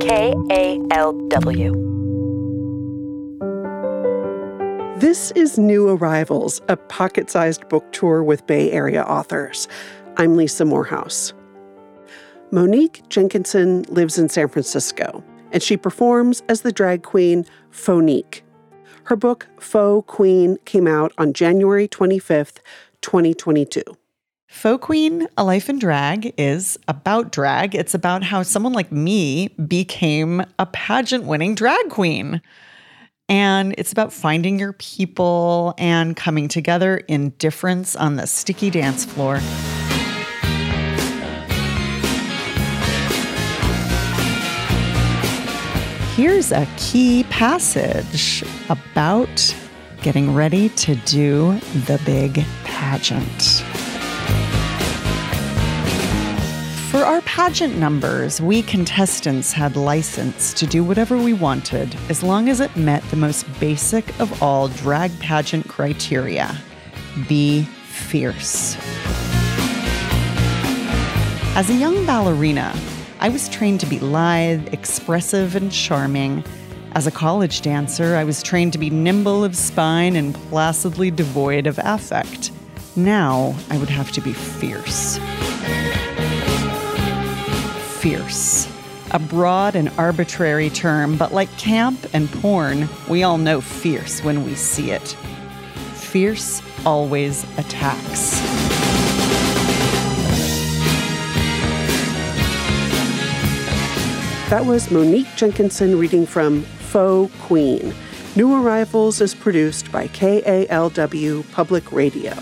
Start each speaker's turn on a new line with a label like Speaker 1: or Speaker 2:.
Speaker 1: KALW.
Speaker 2: This is New Arrivals, a pocket sized book tour with Bay Area authors. I'm Lisa Morehouse. Monique Jenkinson lives in San Francisco, and she performs as the drag queen Fauxnique. Her book, Faux Queen, came out on January 25th, 2022.
Speaker 3: Faux Queen, A Life in Drag is about drag. It's about how someone like me became a pageant winning drag queen. And it's about finding your people and coming together in difference on the sticky dance floor. Here's a key passage about getting ready to do the big pageant. For our pageant numbers, we contestants had license to do whatever we wanted as long as it met the most basic of all drag pageant criteria be fierce. As a young ballerina, I was trained to be lithe, expressive, and charming. As a college dancer, I was trained to be nimble of spine and placidly devoid of affect. Now, I would have to be fierce fierce. A broad and arbitrary term, but like camp and porn, we all know fierce when we see it. Fierce always attacks.
Speaker 2: That was Monique Jenkinson reading from Faux Queen. New Arrivals is produced by KALW Public Radio.